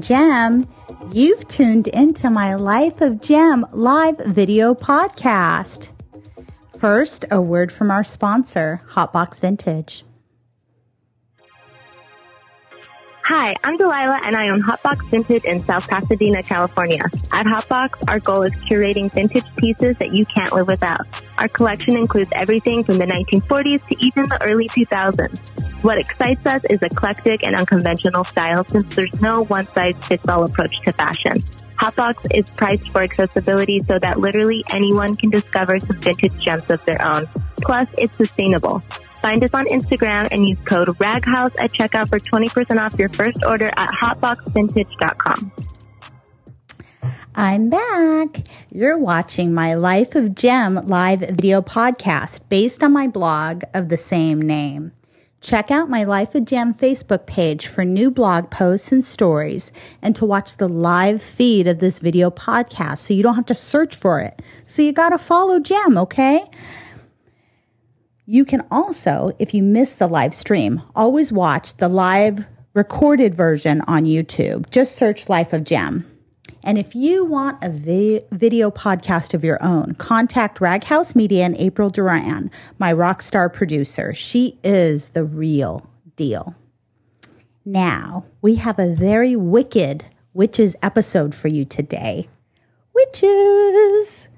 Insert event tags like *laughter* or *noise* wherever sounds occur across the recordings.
Jem. You've tuned into my Life of Jem live video podcast. First, a word from our sponsor, Hotbox Vintage. Hi, I'm Delilah and I own Hotbox Vintage in South Pasadena, California. At Hotbox, our goal is curating vintage pieces that you can't live without. Our collection includes everything from the 1940s to even the early 2000s. What excites us is eclectic and unconventional style since there's no one size fits all approach to fashion. Hotbox is priced for accessibility so that literally anyone can discover some vintage gems of their own. Plus, it's sustainable. Find us on Instagram and use code RAGHOUSE at checkout for 20% off your first order at hotboxvintage.com. I'm back. You're watching my Life of Jem live video podcast based on my blog of the same name. Check out my Life of Jem Facebook page for new blog posts and stories and to watch the live feed of this video podcast so you don't have to search for it. So you got to follow Jem, okay? You can also, if you miss the live stream, always watch the live recorded version on YouTube. Just search Life of Jem. And if you want a vi- video podcast of your own, contact Raghouse Media and April Duran, my rock star producer. She is the real deal. Now, we have a very wicked witches episode for you today. Witches!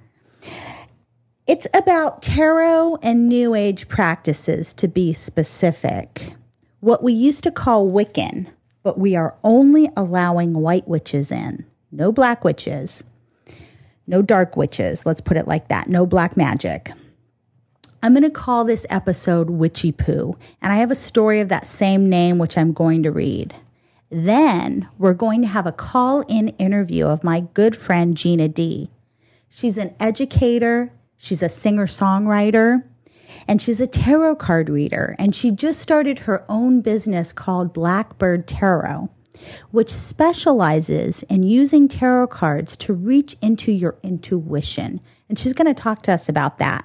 It's about tarot and New Age practices, to be specific. What we used to call Wiccan, but we are only allowing white witches in, no black witches, no dark witches, let's put it like that, no black magic. I'm going to call this episode Witchy Poo, and I have a story of that same name which I'm going to read. Then we're going to have a call in interview of my good friend Gina D. She's an educator, She's a singer songwriter and she's a tarot card reader. And she just started her own business called Blackbird Tarot, which specializes in using tarot cards to reach into your intuition. And she's going to talk to us about that.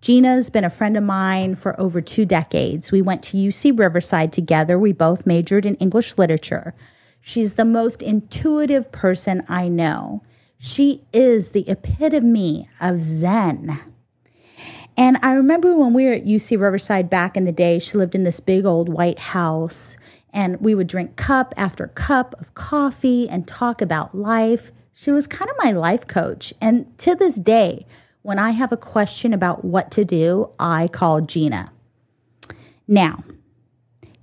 Gina's been a friend of mine for over two decades. We went to UC Riverside together. We both majored in English literature. She's the most intuitive person I know. She is the epitome of Zen. And I remember when we were at UC Riverside back in the day, she lived in this big old white house, and we would drink cup after cup of coffee and talk about life. She was kind of my life coach. And to this day, when I have a question about what to do, I call Gina. Now,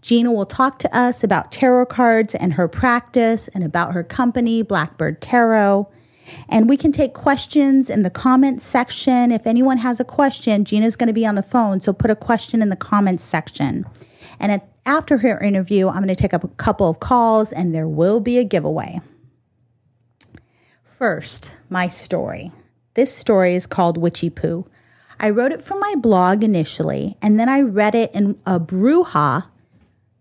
Gina will talk to us about tarot cards and her practice and about her company, Blackbird Tarot. And we can take questions in the comments section. If anyone has a question, Gina's going to be on the phone, so put a question in the comments section. And at, after her interview, I'm going to take up a couple of calls and there will be a giveaway. First, my story. This story is called Witchy Poo. I wrote it for my blog initially, and then I read it in a Bruja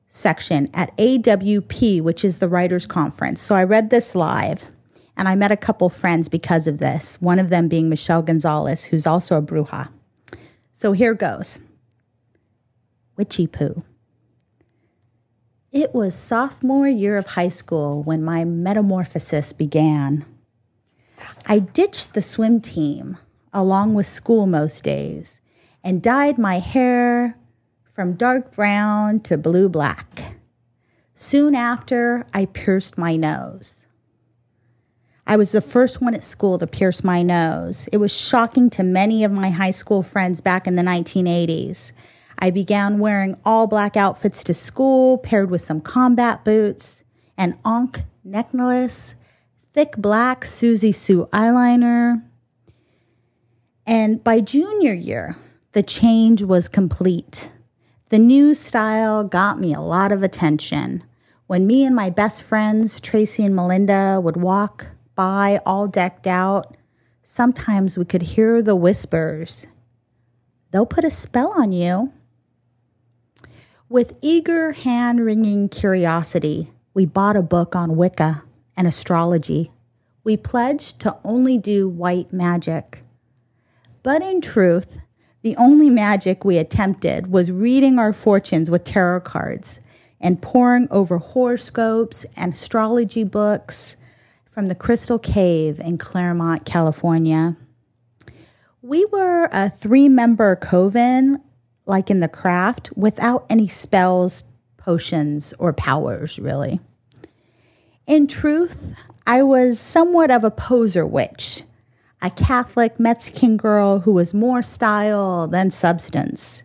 section at AWP, which is the Writers Conference. So I read this live. And I met a couple friends because of this, one of them being Michelle Gonzalez, who's also a bruja. So here goes Witchy Poo. It was sophomore year of high school when my metamorphosis began. I ditched the swim team along with school most days and dyed my hair from dark brown to blue black. Soon after, I pierced my nose. I was the first one at school to pierce my nose. It was shocking to many of my high school friends back in the 1980s. I began wearing all black outfits to school, paired with some combat boots, an ankh necklace, thick black Siouxsie Sioux eyeliner. And by junior year, the change was complete. The new style got me a lot of attention. When me and my best friends, Tracy and Melinda, would walk by all decked out, sometimes we could hear the whispers. They'll put a spell on you. With eager, hand wringing curiosity, we bought a book on Wicca and astrology. We pledged to only do white magic. But in truth, the only magic we attempted was reading our fortunes with tarot cards and poring over horoscopes and astrology books from the Crystal Cave in Claremont, California. We were a three member coven, like in the craft, without any spells, potions, or powers, really. In truth, I was somewhat of a poser witch, a Catholic Mexican girl who was more style than substance,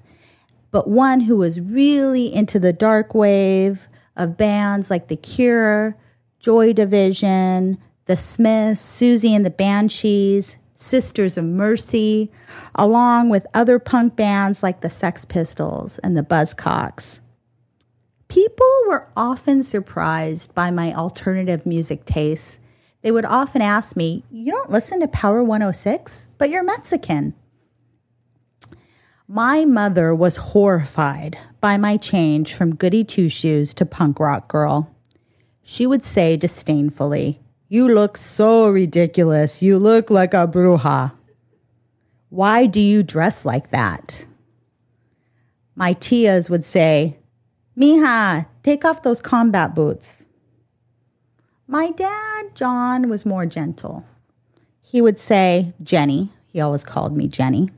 but one who was really into the dark wave of bands like The Cure, Joy Division, The Smiths, Siouxsie and the Banshees, Sisters of Mercy, along with other punk bands like the Sex Pistols and the Buzzcocks. People were often surprised by my alternative music tastes. They would often ask me, You don't listen to Power 106, but you're Mexican. My mother was horrified by my change from goody two shoes to punk rock girl. She would say disdainfully, You look so ridiculous. You look like a bruja. Why do you dress like that? My tias would say, Mija, take off those combat boots. My dad, John, was more gentle. He would say, Jenny, he always called me Jenny,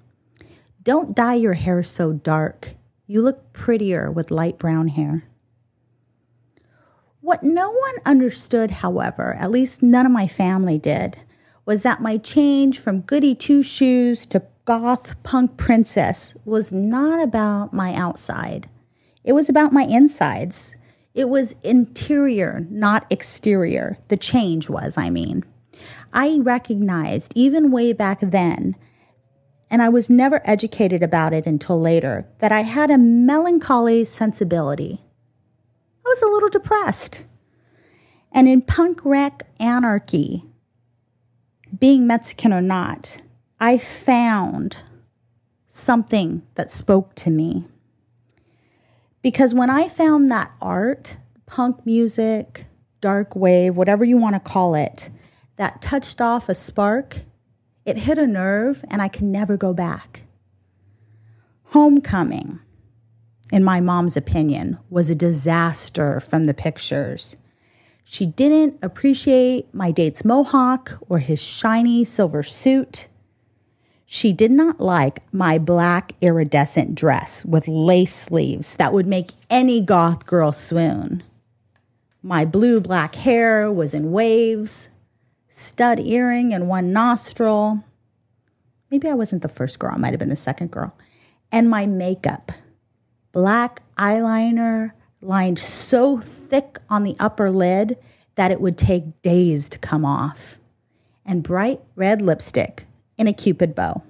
don't dye your hair so dark. You look prettier with light brown hair. What no one understood, however, at least none of my family did, was that my change from goody two shoes to goth punk princess was not about my outside. It was about my insides. It was interior, not exterior. The change was, I mean. I recognized, even way back then, and I was never educated about it until later, that I had a melancholy sensibility. Was a little depressed. And in punk rock anarchy, being Mexican or not, I found something that spoke to me. Because when I found that art, punk music, dark wave, whatever you want to call it, that touched off a spark, it hit a nerve and I can never go back. Homecoming, in my mom's opinion, was a disaster from the pictures. She didn't appreciate my date's mohawk or his shiny silver suit. She did not like my black iridescent dress with lace sleeves that would make any goth girl swoon. My blue black hair was in waves, stud earring in one nostril. Maybe I wasn't the first girl, I might have been the second girl. And my makeup, black eyeliner lined so thick on the upper lid that it would take days to come off, and bright red lipstick in a cupid bow.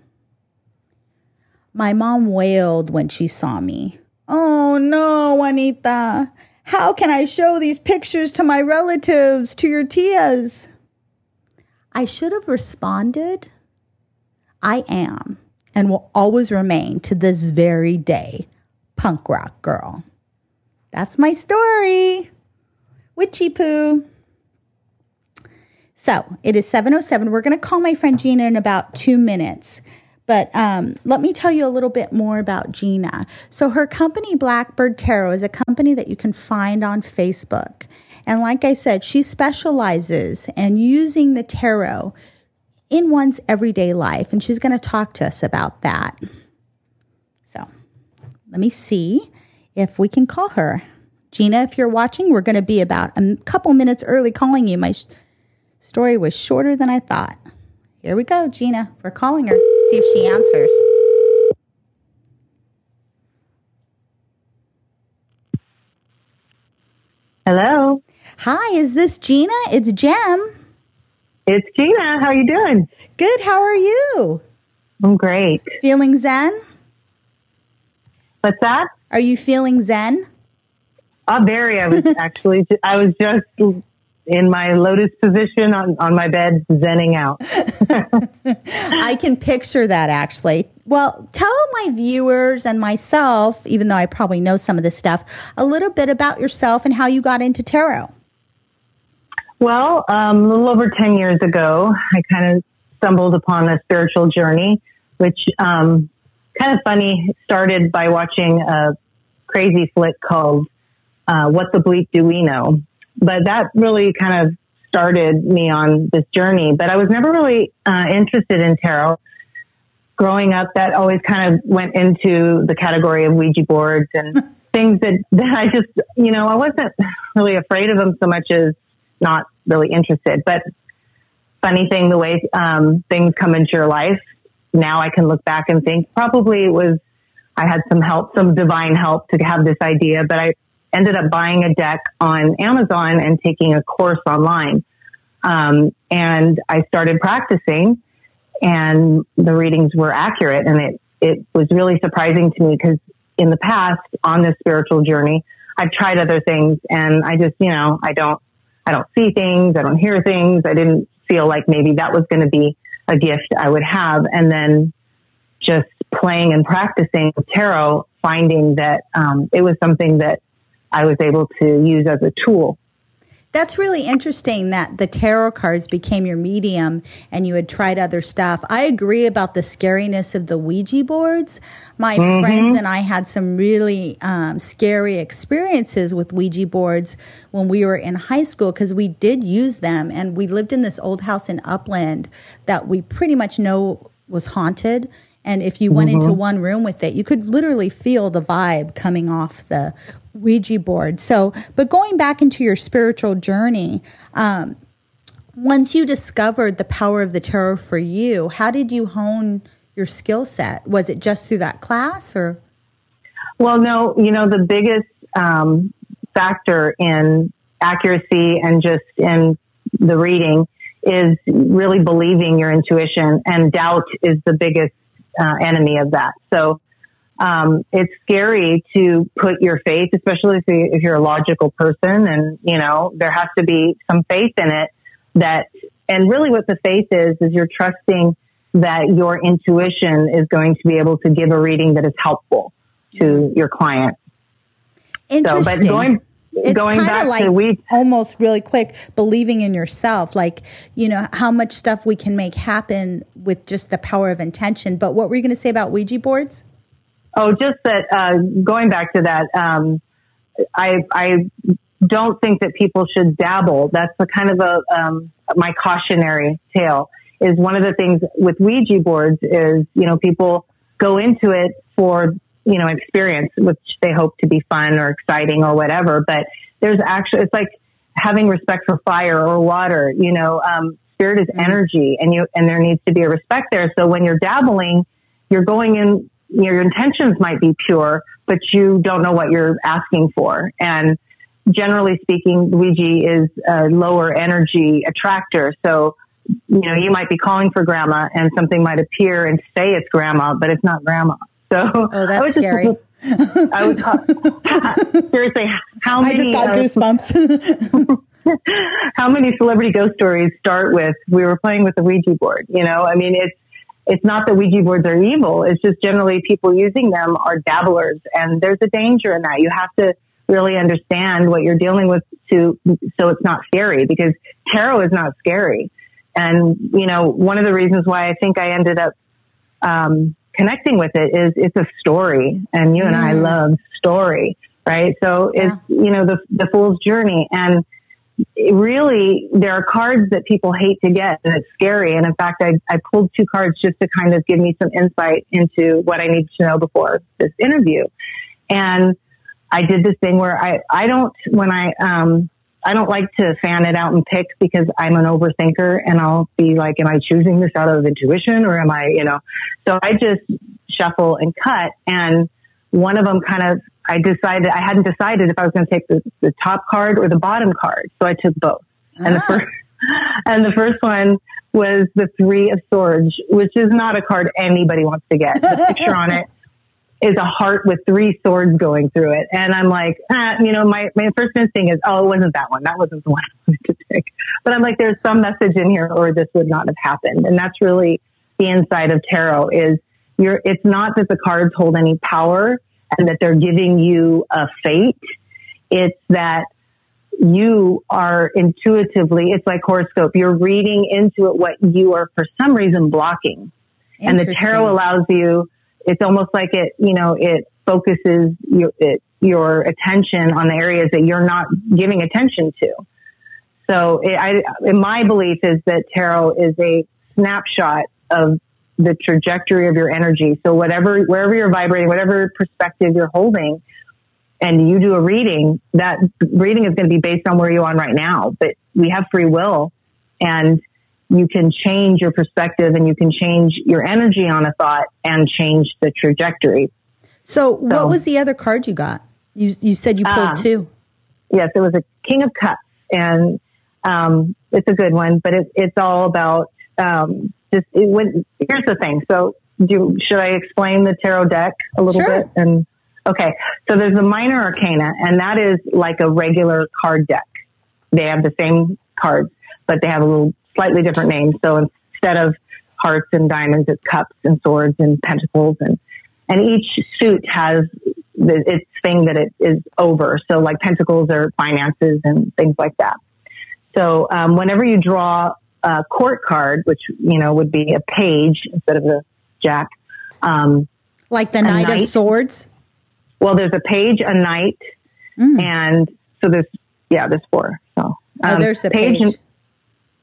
My mom wailed when she saw me. Oh no, Juanita. How can I show these pictures to my relatives, to your tias? I should have responded, I am and will always remain to this very day punk rock girl. That's my story. Witchy poo. So it is 707. We're going to call my friend Gina in about two minutes. But um, let me tell you a little bit more about Gina. So, her company, Blackbird Tarot, is a company that you can find on Facebook. And like I said, she specializes in using the tarot in one's everyday life. And she's going to talk to us about that. Let me see if we can call her. Gina, if you're watching, we're going to be about a couple minutes early calling you. My Story was shorter than I thought. Here we go, Gina. We're calling her. See if she answers. Hello. Hi, is this Gina? It's Jem. It's Gina. How are you doing? Good. How are you? I'm great. Feeling zen? What's that? Are you feeling zen? Oh, very. I was *laughs* actually, I was just in my lotus position on, on my bed, zenning out. *laughs* I can picture that actually. Well, tell my viewers and myself, even though I probably know some of this stuff, a little bit about yourself and how you got into tarot. Well, um, a little over 10 years ago, I kind of stumbled upon a spiritual journey, which um, kind of funny started by watching a crazy flick called uh, what the bleep do we know? But that really kind of started me on this journey. But I was never really uh, interested in tarot. Growing up, that always kind of went into the category of Ouija boards and *laughs* things that, that I just, you know, I wasn't really afraid of them so much as not really interested. But funny thing, the way um, things come into your life, now I can look back and think probably it was I had some help, some divine help to have this idea, but I ended up buying a deck on Amazon and taking a course online. Um, and I started practicing and the readings were accurate and it, it was really surprising to me because in the past on this spiritual journey, I've tried other things and I just, you know, I don't, I don't see things. I don't hear things. I didn't feel like maybe that was going to be a gift I would have. And then just playing and practicing tarot, finding that um, it was something that I was able to use as a tool. That's really interesting that the tarot cards became your medium and you had tried other stuff. I agree about the scariness of the Ouija boards. My mm-hmm. friends and I had some really um, scary experiences with Ouija boards when we were in high school because we did use them and we lived in this old house in Upland that we pretty much know was haunted and if you went mm-hmm. into one room with it, you could literally feel the vibe coming off the Ouija board. So, but going back into your spiritual journey, um, once you discovered the power of the tarot for you, how did you hone your skill set? Was it just through that class or? Well, no, you know, the biggest um, factor in accuracy and just in the reading is really believing your intuition and doubt is the biggest uh, enemy of that. So um, it's scary to put your faith, especially if, you, if you're a logical person, and you know there has to be some faith in it. That and really, what the faith is is you're trusting that your intuition is going to be able to give a reading that is helpful to your client. Interesting. So, but going it's going back like to we almost really quick believing in yourself like you know how much stuff we can make happen with just the power of intention but what were you going to say about ouija boards oh just that uh, going back to that um, i i don't think that people should dabble that's the kind of a um, my cautionary tale is one of the things with ouija boards is you know people go into it for you know, experience, which they hope to be fun or exciting or whatever. But there's actually, it's like having respect for fire or water, you know, um, spirit is mm-hmm. energy and you, and there needs to be a respect there. So when you're dabbling, you're going in, your intentions might be pure, but you don't know what you're asking for. And generally speaking, Ouija is a lower energy attractor. So, you know, you might be calling for grandma and something might appear and say it's grandma, but it's not grandma. So *laughs* oh, that's I scary. Just, I was *laughs* seriously how many? I just got uh, goosebumps. *laughs* how many celebrity ghost stories start with we were playing with the Ouija board? You know, I mean, it's it's not that Ouija boards are evil. It's just generally people using them are dabblers, and there's a danger in that. You have to really understand what you're dealing with to so it's not scary because tarot is not scary. And you know, one of the reasons why I think I ended up um, connecting with it is it's a story and you mm. and I mm. love story, right? So yeah. it's, you know, the, the fool's journey and really there are cards that people hate to get and it's scary. And in fact, I, I pulled two cards just to kind of give me some insight into what I need to know before this interview. And I did this thing where I, I don't, when I, um, I don't like to fan it out and pick because I'm an overthinker and I'll be like, am I choosing this out of intuition or am I, you know, so I just shuffle and cut. And one of them kind of, I decided, I hadn't decided if I was going to take the, the top card or the bottom card. So I took both. Ah. And the ah. first, *laughs* and the first one was the three of swords, which is not a card anybody wants to get. The picture on it *laughs* is a heart with three swords going through it. And I'm like, ah, you know, my, my first instinct is, oh, it wasn't that one. That wasn't the one I wanted to pick. But I'm like, there's some message in here or this would not have happened. And that's really the inside of tarot is you're, it's not that the cards hold any power and that they're giving you a fate. It's that you are intuitively, it's like horoscope. You're reading into it what you are for some reason blocking. And the tarot allows you it's almost like it, you know, it focuses you, it your attention on the areas that you're not giving attention to. So it, I, in my belief is that tarot is a snapshot of the trajectory of your energy. So whatever, wherever you're vibrating, whatever perspective you're holding, and you do a reading, that reading is going to be based on where you are on right now. But we have free will and you can change your perspective and you can change your energy on a thought and change the trajectory. So, so what was the other card you got? You, you said you pulled uh, two. Yes, it was a King of Cups and um, it's a good one, but it, it's all about um, just it, here's the thing. So, do should I explain the tarot deck a little sure. bit? And okay, so there's a minor arcana, and that is like a regular card deck. They have the same cards, but they have a little slightly different names. So instead of hearts and diamonds, it's cups and swords and pentacles, and and each suit has its thing that it is over. So like pentacles are finances and things like that. So um, whenever you draw a court card, which you know would be a page instead of a jack, um, like the knight, knight, of swords. Well, there's a page, a knight, mm. and so there's yeah, there's four. So oh, um, oh, there's a page. page.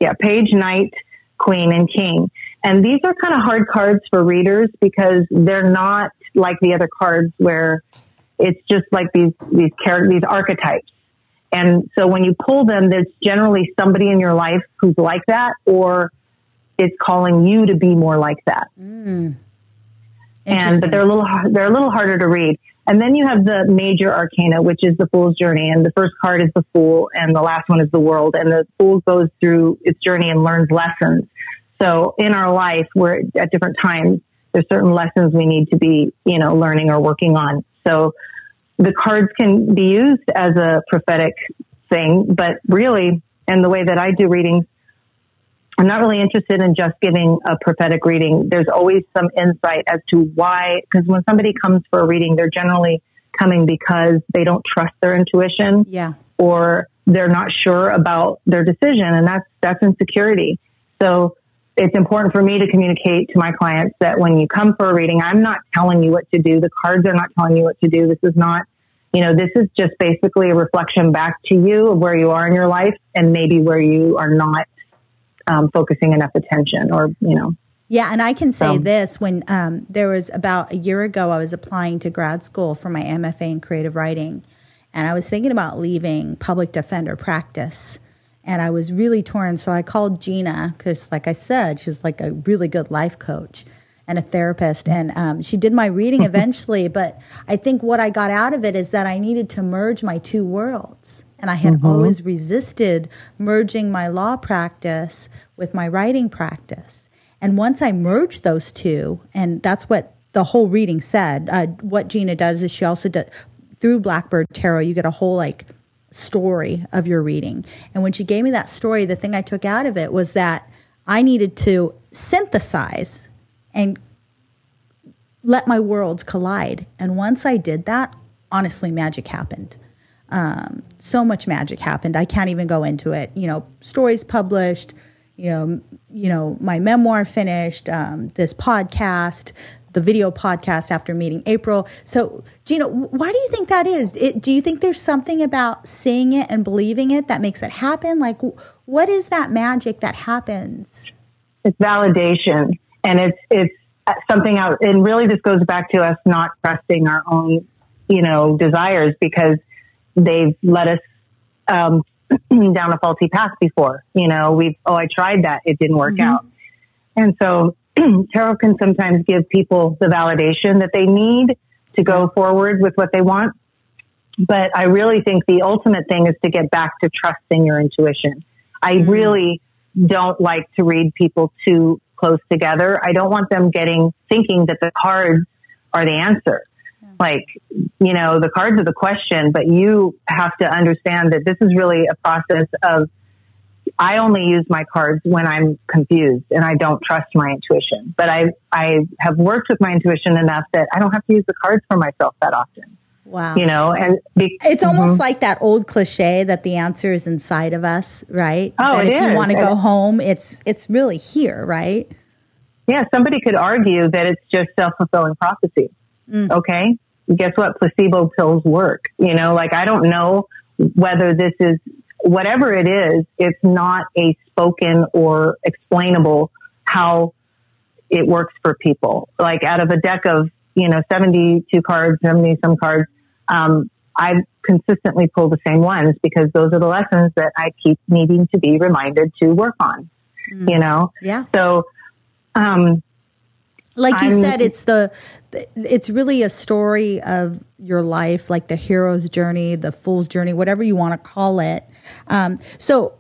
Yeah, page, knight, queen, and king. And these are kind of hard cards for readers because they're not like the other cards where it's just like these these character these archetypes. And so when you pull them, there's generally somebody in your life who's like that, or it's calling you to be more like that. Mm. And but they're a little they're a little harder to read. And then you have the major arcana, which is the Fool's Journey. And the first card is the Fool, and the last one is the World. And the Fool goes through its journey and learns lessons. So in our life, we're at different times, there's certain lessons we need to be, you know, learning or working on. So the cards can be used as a prophetic thing, but really, in the way that I do readings, I'm not really interested in just giving a prophetic reading. There's always some insight as to why, because when somebody comes for a reading, they're generally coming because they don't trust their intuition. Yeah. Or they're not sure about their decision and that's, that's insecurity. So it's important for me to communicate to my clients that when you come for a reading, I'm not telling you what to do. The cards are not telling you what to do. This is not, you know, this is just basically a reflection back to you of where you are in your life and maybe where you are not um, focusing enough attention or, you know. Yeah, and I can say so. this when um, there was about a year ago, I was applying to grad school for my MFA in creative writing, and I was thinking about leaving public defender practice. And I was really torn. So I called Gina because, like I said, she's like a really good life coach and a therapist. And um, she did my reading *laughs* eventually. but I think what I got out of it is that I needed to merge my two worlds. And I had mm-hmm. always resisted merging my law practice with my writing practice. And once I merged those two, and that's what the whole reading said, uh, what Gina does is she also does through Blackbird Tarot, you get a whole like story of your reading. And when she gave me that story, the thing I took out of it was that I needed to synthesize and let my worlds collide. And once I did that, honestly, magic happened. Um, so much magic happened. I can't even go into it. You know, stories published. You know, you know, my memoir finished. Um, this podcast, the video podcast after meeting April. So, Gina, why do you think that is? It, do you think there's something about seeing it and believing it that makes it happen? Like, what is that magic that happens? It's validation, and it's it's something out. And really, this goes back to us not trusting our own, you know, desires because they've let us um, *clears throat* down a faulty path before. You know, we've, oh, I tried that. It didn't work mm-hmm. out. And so *clears throat* tarot can sometimes give people the validation that they need to go forward with what they want. But I really think the ultimate thing is to get back to trusting your intuition. I mm-hmm. really don't like to read people too close together. I don't want them getting thinking that the cards are the answer like, you know, the cards are the question, but you have to understand that this is really a process of I only use my cards when I'm confused and I don't trust my intuition. But I I have worked with my intuition enough that I don't have to use the cards for myself that often. Wow. You know, and be- it's almost mm-hmm. like that old cliche that the answer is inside of us, right? Oh, that if is. you want to go home, it's it's really here, right? Yeah, somebody could argue that it's just self fulfilling prophecy. Mm. Okay. guess what? Placebo pills work. You know, like I don't know whether this is whatever it is, it's not a spoken or explainable how it works for people. Like out of a deck of, you know, 72 cards, 70 some cards, um, I consistently pull the same ones because those are the lessons that I keep needing to be reminded to work on, mm. you know? Yeah. So, um, like you I'm, said, it's the, it's really a story of your life, like the hero's journey, the fool's journey, whatever you want to call it. Um, so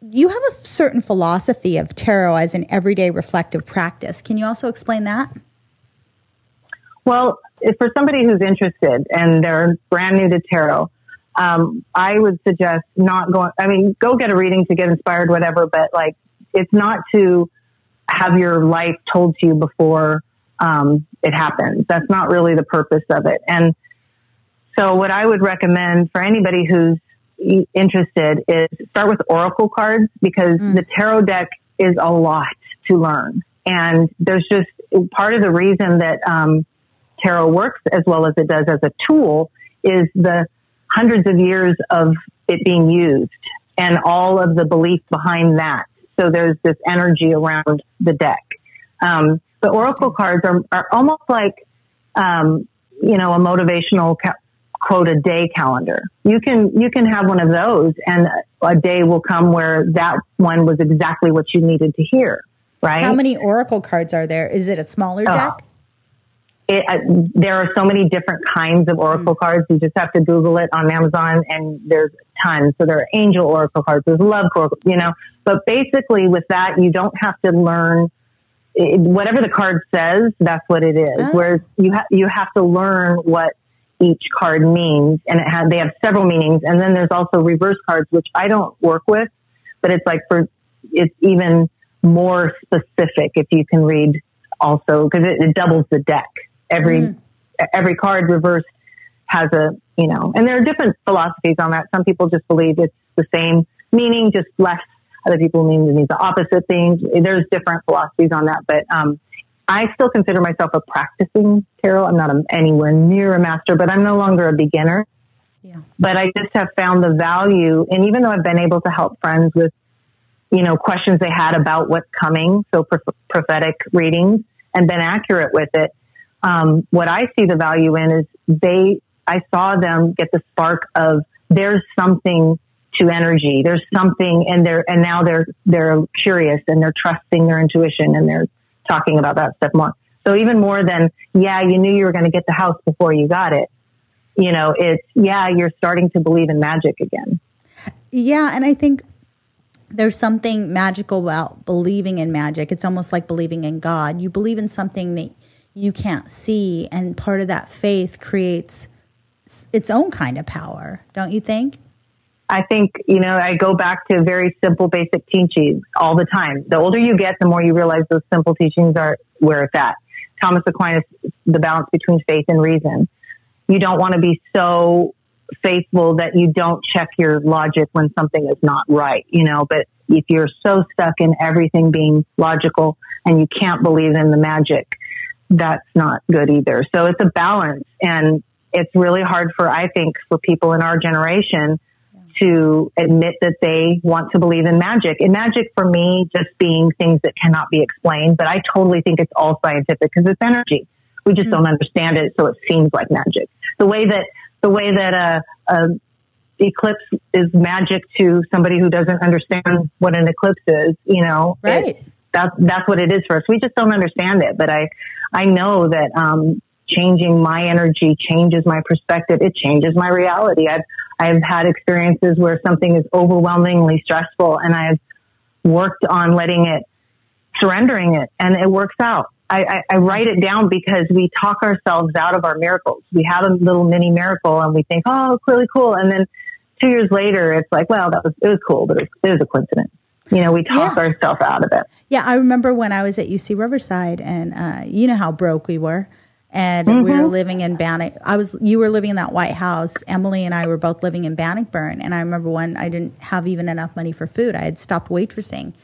you have a certain philosophy of tarot as an everyday reflective practice. Can you also explain that? Well, for somebody who's interested and they're brand new to tarot, um, I would suggest not going. I mean, go get a reading to get inspired, whatever. But like, it's not to have your life told to you before um, it happens. That's not really the purpose of it. And so, what I would recommend for anybody who's interested is start with oracle cards because mm. the tarot deck is a lot to learn. And there's just part of the reason that um, tarot works as well as it does as a tool is the hundreds of years of it being used and all of the belief behind that. So there's this energy around the deck. Um, the oracle cards are, are almost like, um, you know, a motivational ca- quote a day calendar. You can you can have one of those, and a day will come where that one was exactly what you needed to hear. Right? How many oracle cards are there? Is it a smaller deck? It, uh, there are so many different kinds of oracle mm. cards. You just have to Google it on Amazon, and there's tons. So there are angel oracle cards. There's love oracle, you know. But basically, with that, you don't have to learn it, whatever the card says. That's what it is. Oh. Whereas you have you have to learn what each card means, and it had they have several meanings. And then there's also reverse cards, which I don't work with, but it's like for it's even more specific if you can read also because it, it, doubles the deck. Every mm. every card reversed has a you know, and there are different philosophies on that. Some people just believe it's the same meaning, just less. Other people mean it means the opposite things. There's different philosophies on that, but um, I still consider myself a practicing tarot. I'm not a, anywhere near a master, but I'm no longer a beginner. Yeah. But I just have found the value, and even though I've been able to help friends with, you know, questions they had about what's coming, so prophetic readings, and been accurate with it, um, what I see the value in is they, I saw them get the spark of there's something to energy. There's something, and they're and now they're they're curious and they're trusting their intuition and they're talking about that stuff more. So even more than, yeah, you knew you were going to get the house before you got it. You know, it's, yeah, you're starting to believe in magic again. Yeah. And I think there's something magical about believing in magic. It's almost like believing in God. You believe in something that you can't see, and part of that faith creates its own kind of power, don't you think? I think, you know, I go back to very simple, basic teachings all the time. The older you get, the more you realize those simple teachings are where it's at. Thomas Aquinas, the balance between faith and reason. You don't want to be so faithful that you don't check your logic when something is not right, you know, but if you're so stuck in everything being logical and you can't believe in the magic, that's not good either. So it's a balance and it's really hard for, I think, for people in our generation to admit that they want to believe in magic. And magic for me just being things that cannot be explained, but I totally think it's all scientific because it's energy. We just mm-hmm. don't understand it, so it seems like magic. The way that the way that a, a eclipse is magic to somebody who doesn't understand what an eclipse is, you know, right. It, that's that's what it is for us. We just don't understand it, but I I know that um, changing my energy changes my perspective. It changes my reality. I've, I've had experiences where something is overwhelmingly stressful and I've worked on letting it, surrendering it, and it works out. I, I, I write it down because we talk ourselves out of our miracles. We have a little mini miracle and we think, oh, really cool. And then two years later, it's like, well, that was, it was cool, but it was, it was a coincidence. You know, we talk yeah. ourselves out of it. Yeah. I remember when I was at UC Riverside and, uh, you know how broke we were and mm-hmm. we were mm-hmm. living in Bannock. I was, you were living in that White House. Emily and I were both living in Bannockburn. And I remember when I didn't have even enough money for food. I had stopped waitressing,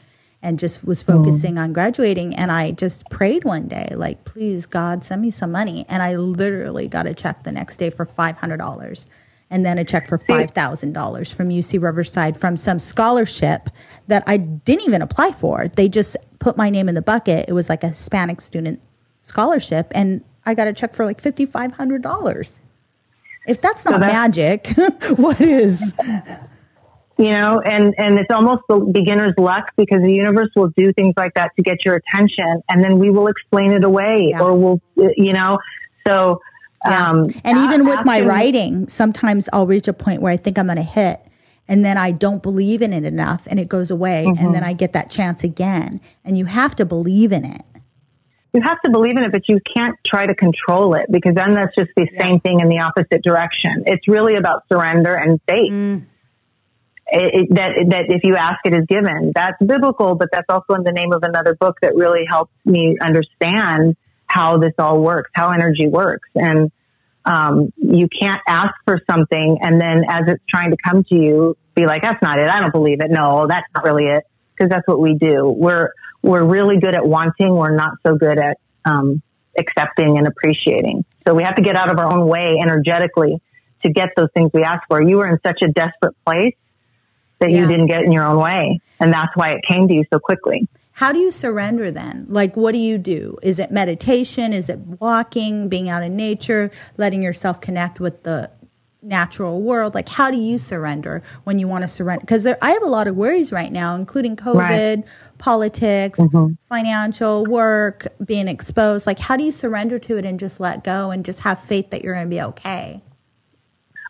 and just was focusing mm. on graduating. And I just prayed one day, like, please, God, send me some money. And I literally got a check the next day for $500 and then a check for $5,000 from UC Riverside from some scholarship that I didn't even apply for. They just put my name in the bucket. It was like a Hispanic student scholarship. And I got a check for like $5,500. If that's not so that's, magic, *laughs* what is? You know, and, and it's almost the beginner's luck because the universe will do things like that to get your attention and then we will explain it away yeah. or we'll, you know, so yeah. Um, and even with my writing, sometimes I'll reach a point where I think I'm going to hit and then I don't believe in it enough and it goes away mm-hmm. and then I get that chance again. And you have to believe in it. You have to believe in it, but you can't try to control it because then that's just the yeah. same thing in the opposite direction. It's really about surrender and faith. Mm. It, it, that that if you ask it is given. That's biblical, but that's also in the name of another book that really helps me understand how this all works, how energy works. And um, you can't ask for something and then as it's trying to come to you, be like, that's not it. I don't believe it. No, that's not really it. Because that's what we do. We're, we're really good at wanting. We're not so good at, um, accepting and appreciating. So we have to get out of our own way energetically to get those things we ask for. You were in such a desperate place that yeah. you didn't get in your own way. And that's why it came to you so quickly. How do you surrender then? Like, what do you do? Is it meditation? Is it walking, being out in nature, letting yourself connect with the natural world? Like, how do you surrender when you want to surrender? Because I have a lot of worries right now, including COVID, right. politics, mm-hmm. financial work, being exposed. Like, how do you surrender to it and just let go and just have faith that you're going to be okay?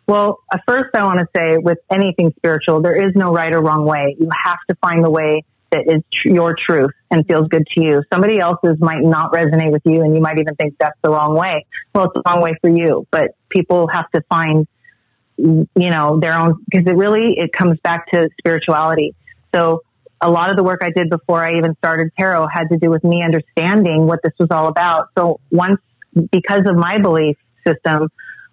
Well, first, I want to say with anything spiritual, there is no right or wrong way. You have to find the way that is tr- your truth and feels good to you. Somebody else's might not resonate with you and you might even think that's the wrong way. Well, it's the wrong way for you, but people have to find, you know, their own, because it really, it comes back to spirituality. So a lot of the work I did before I even started tarot had to do with me understanding what this was all about. So once, because of my belief system,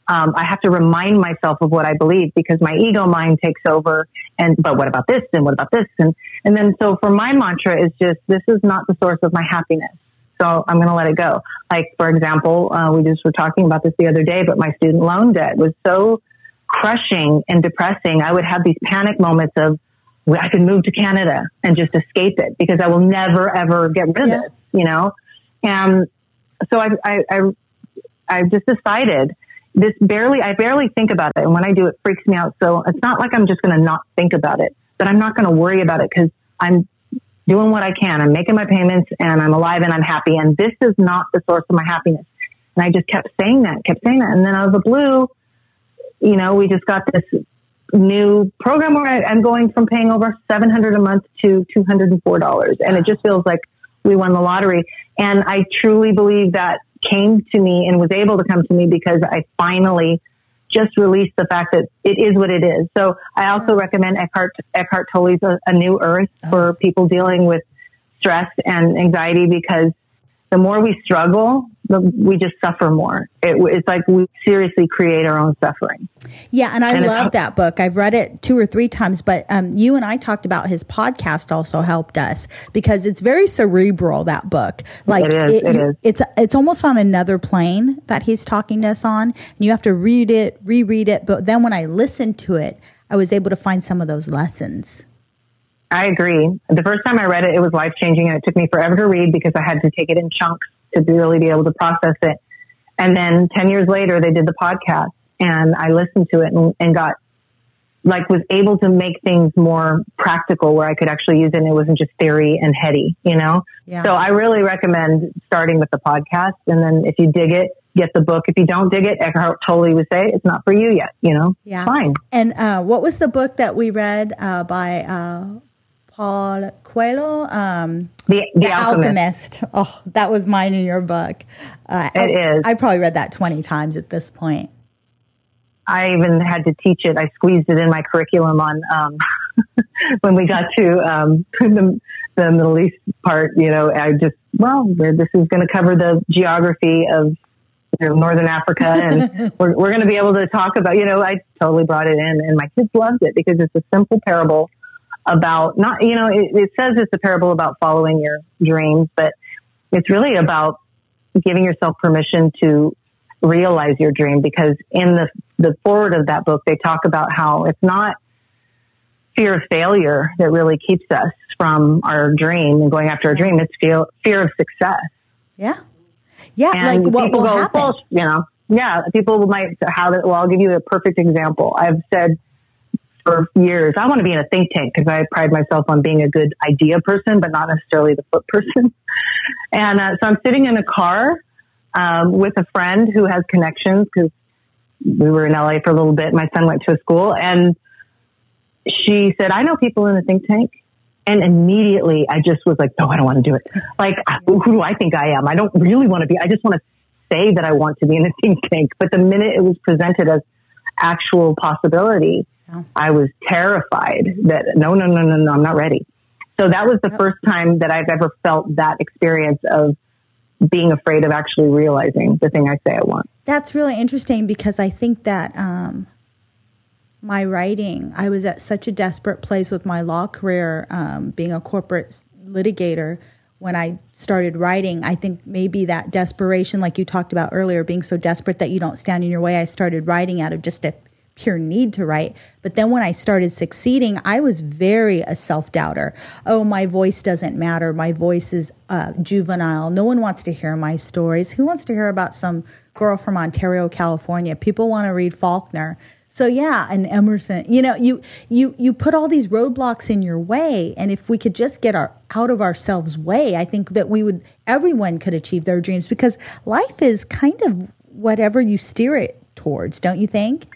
um, I have to remind myself of what I believe because my ego mind takes over. And but what about this? And what about this? And and then so for my mantra is just this is not the source of my happiness. So I'm going to let it go. Like for example, uh, we just were talking about this the other day, but my student loan debt was so crushing and depressing. I would have these panic moments of I could move to Canada and just escape it because I will never ever get rid of yeah. it. You know, and so I I I, I just decided this barely, I barely think about it. And when I do, it freaks me out. So it's not like I'm just going to not think about it, but I'm not going to worry about it because I'm doing what I can. I'm making my payments and I'm alive and I'm happy. And this is not the source of my happiness. And I just kept saying that, kept saying that. And then out of the blue, you know, we just got this new program where I, am going from paying over 700 a month to $204. And it just feels like we won the lottery. And I truly believe that came to me and was able to come to me because I finally just released the fact that it is what it is. So I also recommend Eckhart, Eckhart Tolle's a, a New Earth oh. for people dealing with stress and anxiety because the more we struggle, we just suffer more. It, it's like we seriously create our own suffering. Yeah, and I and love that book. I've read it two or three times, but um, you and I talked about his podcast also helped us because it's very cerebral. That book, like it is, it, it is. it's it's almost on another plane that he's talking to us on. And you have to read it, reread it. But then when I listened to it, I was able to find some of those lessons. I agree. The first time I read it, it was life changing and it took me forever to read because I had to take it in chunks to really be able to process it. And then 10 years later, they did the podcast and I listened to it and, and got like was able to make things more practical where I could actually use it and it wasn't just theory and heady, you know? Yeah. So I really recommend starting with the podcast. And then if you dig it, get the book. If you don't dig it, Eckhart Tolle would say it's not for you yet, you know? Yeah. Fine. And uh, what was the book that we read uh, by uh, Coelho, um, the, the, the Alchemist. Alchemist. Oh, that was mine in your book. Uh, it I, is. I probably read that 20 times at this point. I even had to teach it. I squeezed it in my curriculum on um, *laughs* when we got to um, *laughs* the, the Middle East part. You know, I just well, this is going to cover the geography of you know, Northern Africa, and *laughs* we're we're going to be able to talk about. You know, I totally brought it in, and my kids loved it because it's a simple parable about not, you know, it, it says it's a parable about following your dreams, but it's really about giving yourself permission to realize your dream because in the, the foreword of that book, they talk about how it's not fear of failure that really keeps us from our dream and going after our dream. It's fear, fear of success. Yeah. Yeah. And like what will go, happen? well, you know, yeah, people might have it. Well, I'll give you a perfect example. I've said for years, I want to be in a think tank because I pride myself on being a good idea person, but not necessarily the foot person. *laughs* And uh, so I'm sitting in a car um, with a friend who has connections because we were in LA for a little bit. My son went to a school and she said, I know people in the think tank. And immediately I just was like, no, I don't want to do it. Like, who do I think I am? I don't really want to be. I just want to say that I want to be in a think tank. But the minute it was presented as actual possibility, yeah. I was terrified that no, no, no, no, no, I'm not ready. So that was the yep. first time that I've ever felt that experience of being afraid of actually realizing the thing I say I want. That's really interesting because I think that um, my writing, I was at such a desperate place with my law career, um, being a corporate litigator. When I started writing, I think maybe that desperation, like you talked about earlier, being so desperate that you don't stand in your way, I started writing out of just a pure need to write. But then when I started succeeding, I was very a self doubter. Oh, my voice doesn't matter. My voice is uh, juvenile. No one wants to hear my stories. Who wants to hear about some girl from Ontario, California? People want to read Faulkner. So yeah, and Emerson, you know, you you you put all these roadblocks in your way, and if we could just get our out of ourselves way, I think that we would everyone could achieve their dreams because life is kind of whatever you steer it towards, don't you think?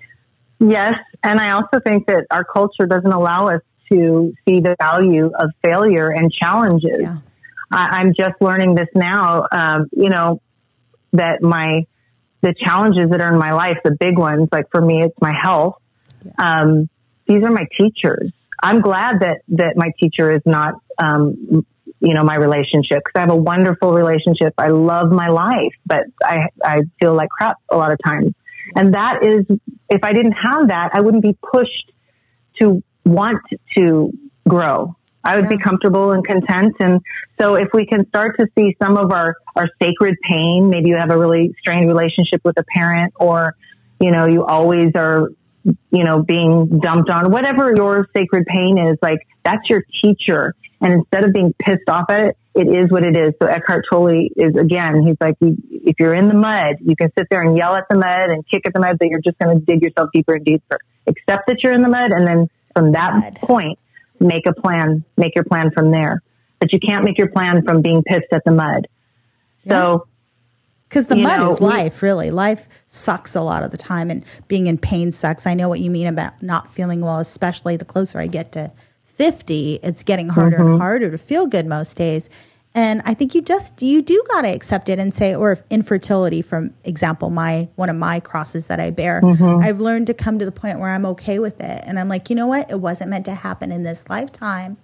Yes, and I also think that our culture doesn't allow us to see the value of failure and challenges. Yeah. I, am just learning this now. Um, you know that my the challenges that are in my life, the big ones, like for me, it's my health. Um, these are my teachers. I'm glad that that my teacher is not, um, you know, my relationship because I have a wonderful relationship. I love my life, but I I feel like crap a lot of times. And that is, if I didn't have that, I wouldn't be pushed to want to grow. I would yeah. be comfortable and content. And so if we can start to see some of our, our sacred pain, maybe you have a really strained relationship with a parent or, you know, you always are, you know, being dumped on, whatever your sacred pain is, like that's your teacher. And instead of being pissed off at it, it is what it is. So Eckhart Tolle is again, he's like, if you're in the mud, you can sit there and yell at the mud and kick at the mud, but you're just going to dig yourself deeper and deeper. Accept that you're in the mud. And then from that point, make a plan, make your plan from there. But you can't make your plan from being pissed at the mud. Yeah. So, because the mud know, is life, really. Life sucks a lot of the time, and being in pain sucks. I know what you mean about not feeling well, especially the closer I get to 50, it's getting harder mm-hmm. and harder to feel good most days. And I think you just you do got to accept it and say, or infertility, from example, my one of my crosses that I bear, mm-hmm. I've learned to come to the point where I'm okay with it, and I'm like, you know what, it wasn't meant to happen in this lifetime.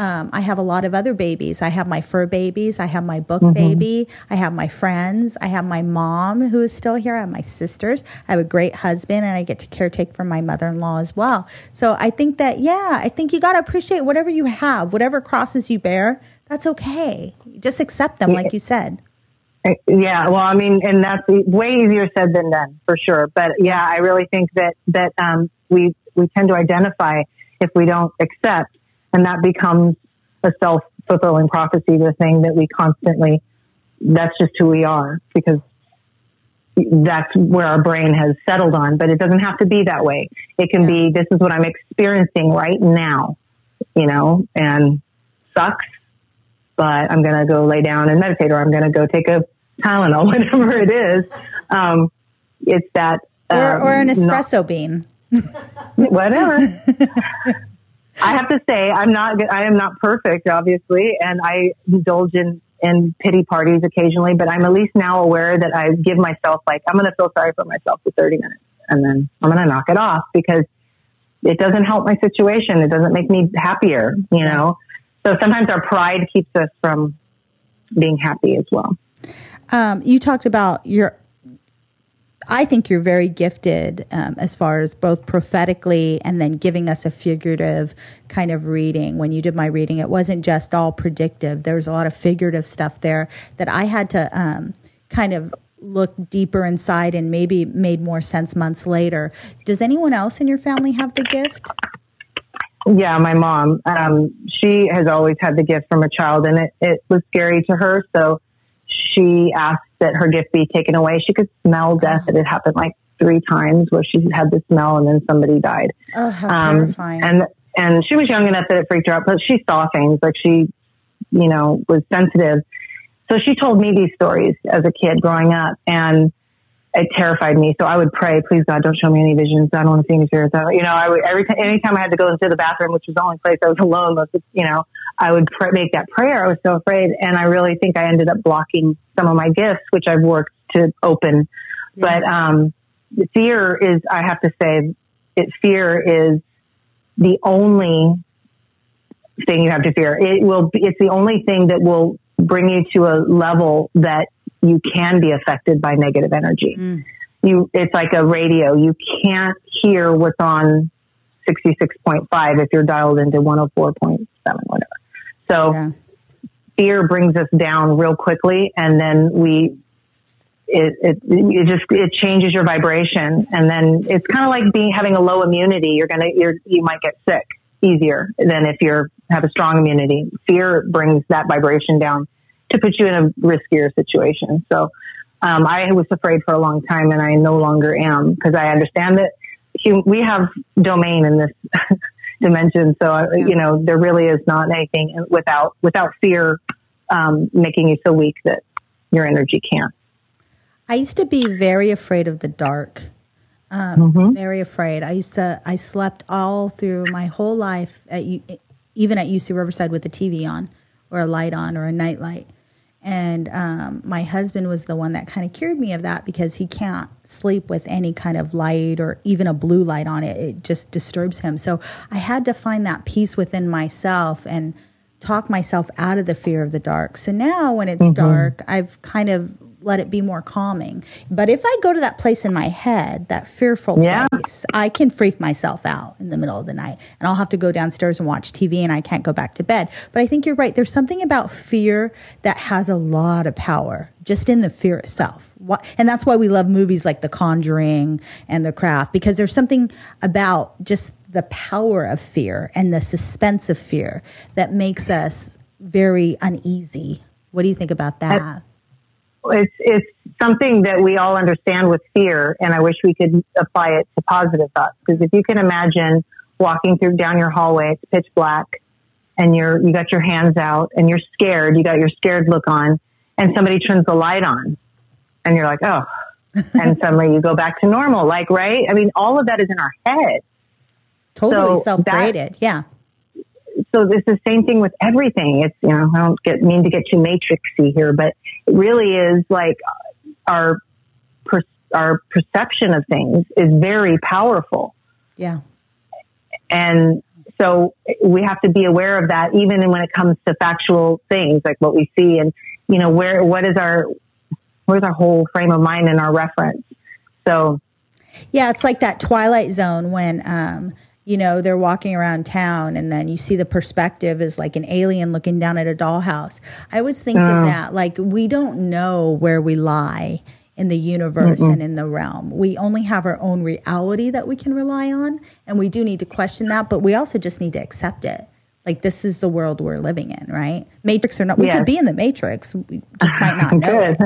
Um, I have a lot of other babies. I have my fur babies. I have my book mm-hmm. baby. I have my friends. I have my mom who is still here. I have my sisters. I have a great husband and I get to caretake for my mother in law as well. So I think that, yeah, I think you got to appreciate whatever you have, whatever crosses you bear. That's okay. Just accept them, like you said. Uh, yeah, well, I mean, and that's way easier said than done, for sure. But yeah, I really think that that um, we we tend to identify if we don't accept and that becomes a self fulfilling prophecy, the thing that we constantly, that's just who we are because that's where our brain has settled on. But it doesn't have to be that way. It can be, this is what I'm experiencing right now, you know, and sucks, but I'm going to go lay down and meditate or I'm going to go take a Tylenol, *laughs* whatever it is. Um, it's that. Um, or, or, an um, espresso not, bean. whatever. *laughs* I have to say, I'm not, I am not perfect, obviously, and I indulge in, in pity parties occasionally, but I'm at least now aware that I give myself like, I'm going to feel sorry for myself for 30 minutes and then I'm going to knock it off because it doesn't help my situation. It doesn't make me happier, you know? So sometimes our pride keeps us from being happy as well. Um, you talked about your I think you're very gifted um, as far as both prophetically and then giving us a figurative kind of reading. When you did my reading, it wasn't just all predictive. There was a lot of figurative stuff there that I had to um, kind of look deeper inside and maybe made more sense months later. Does anyone else in your family have the gift? Yeah, my mom. Um, she has always had the gift from a child, and it, it was scary to her. So she asked that her gift be taken away. She could smell death. And it had happened like three times where she had the smell and then somebody died. Oh, how um, terrifying. And, and she was young enough that it freaked her out, but she saw things like she, you know, was sensitive. So she told me these stories as a kid growing up and it terrified me. So I would pray, please God, don't show me any visions. I don't want to see any spirits. You know, I would, every time, anytime I had to go into the bathroom, which was the only place I was *laughs* alone, of, you know, I would pray, make that prayer. I was so afraid. And I really think I ended up blocking some of my gifts, which I've worked to open. Yeah. But, um, fear is, I have to say, it, fear is the only thing you have to fear. It will, it's the only thing that will bring you to a level that you can be affected by negative energy. Mm. You, it's like a radio. You can't hear what's on 66.5 if you're dialed into 104.7, whatever. So yeah. fear brings us down real quickly and then we, it, it, it just, it changes your vibration. And then it's kind of like being, having a low immunity. You're going to, you're, you might get sick easier than if you're, have a strong immunity. Fear brings that vibration down to put you in a riskier situation. So, um, I was afraid for a long time and I no longer am because I understand that we have domain in this *laughs* dimension. So, uh, you know, there really is not anything without, without fear, um, making you so weak that your energy can't. I used to be very afraid of the dark. Um, mm-hmm. Very afraid. I used to. I slept all through my whole life at even at UC Riverside with the TV on, or a light on, or a night light. And um, my husband was the one that kind of cured me of that because he can't sleep with any kind of light or even a blue light on it. It just disturbs him. So I had to find that peace within myself and talk myself out of the fear of the dark. So now when it's mm-hmm. dark, I've kind of let it be more calming. But if I go to that place in my head, that fearful yeah. place, I can freak myself out in the middle of the night and I'll have to go downstairs and watch TV and I can't go back to bed. But I think you're right. There's something about fear that has a lot of power just in the fear itself. And that's why we love movies like The Conjuring and The Craft because there's something about just the power of fear and the suspense of fear that makes us very uneasy. What do you think about that? It's it's something that we all understand with fear, and I wish we could apply it to positive thoughts. Because if you can imagine walking through down your hallway, it's pitch black, and you're you got your hands out, and you're scared, you got your scared look on, and somebody turns the light on, and you're like, oh, *laughs* and suddenly you go back to normal. Like, right? I mean, all of that is in our head. Totally so self-created. That, yeah so it's the same thing with everything. It's, you know, I don't get, mean to get too matrixy here, but it really is like our, per, our perception of things is very powerful. Yeah. And so we have to be aware of that even when it comes to factual things like what we see and, you know, where, what is our, where's our whole frame of mind and our reference? So, yeah, it's like that Twilight Zone when, um, you know, they're walking around town and then you see the perspective is like an alien looking down at a dollhouse. I always think of that like we don't know where we lie in the universe Mm-mm. and in the realm. We only have our own reality that we can rely on. And we do need to question that, but we also just need to accept it. Like this is the world we're living in, right? Matrix or not, we yes. could be in the matrix. We just might not *laughs* know.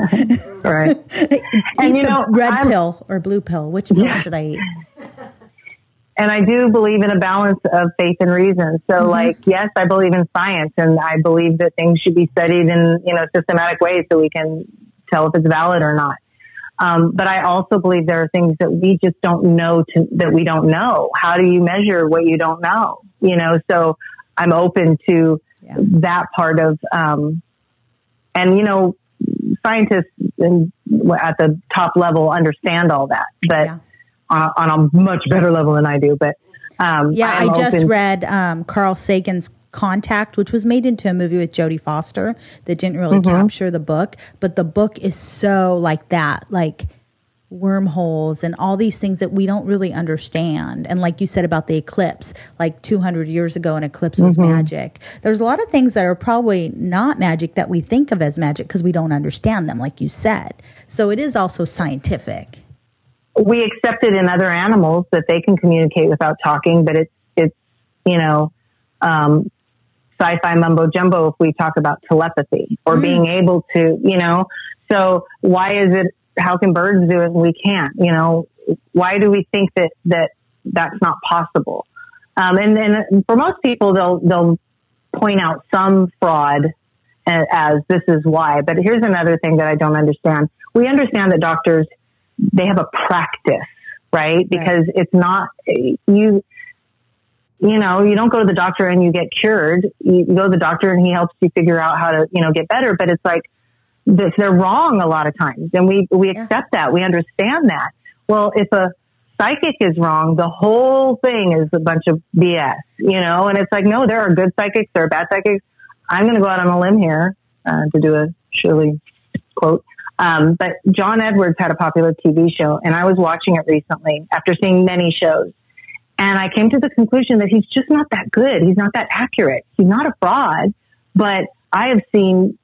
right. *laughs* eat and, the know, red I'm, pill or blue pill. Which pill yeah. should I eat? *laughs* and I do believe in a balance of faith and reason. So mm-hmm. like, yes, I believe in science and I believe that things should be studied in, you know, systematic ways so we can tell if it's valid or not. Um, but I also believe there are things that we just don't know to, that we don't know. How do you measure what you don't know? You know, so I'm open to yeah. that part of, um, and you know, scientists in, at the top level understand all that, but yeah on a, on a much better level than I do. But um, yeah, i just open- read um, Carl Sagan's Contact, which was made into a movie with Jodie Foster that didn't really mm-hmm. capture the book, but the book is so like that. Like wormholes and all these things that we don't really understand. And like you said about the eclipse, like 200 years ago, an eclipse was mm-hmm. magic. There's a lot of things that are probably not magic that we think of as magic because we don't understand them, like you said. So it is also scientific. We accept it in other animals that they can communicate without talking, but it's, it's, you know, um, sci-fi mumbo jumbo if we talk about telepathy or mm. being able to, you know, so why is it how can birds do it and we can't? You know, why do we think that that that's not possible? Um, and then for most people, they'll they'll point out some fraud as, as this is why. But here's another thing that I don't understand. We understand that doctors they have a practice, right? Because right. it's not you. You know, you don't go to the doctor and you get cured. You go to the doctor and he helps you figure out how to, you know, get better. But it's like they're wrong a lot of times. And we, we accept yeah. that. We understand that. Well, if a psychic is wrong, the whole thing is a bunch of BS, you know? And it's like, no, there are good psychics, there are bad psychics. I'm going to go out on a limb here uh, to do a Shirley quote. Um, but John Edwards had a popular TV show, and I was watching it recently after seeing many shows. And I came to the conclusion that he's just not that good. He's not that accurate. He's not a fraud, but I have seen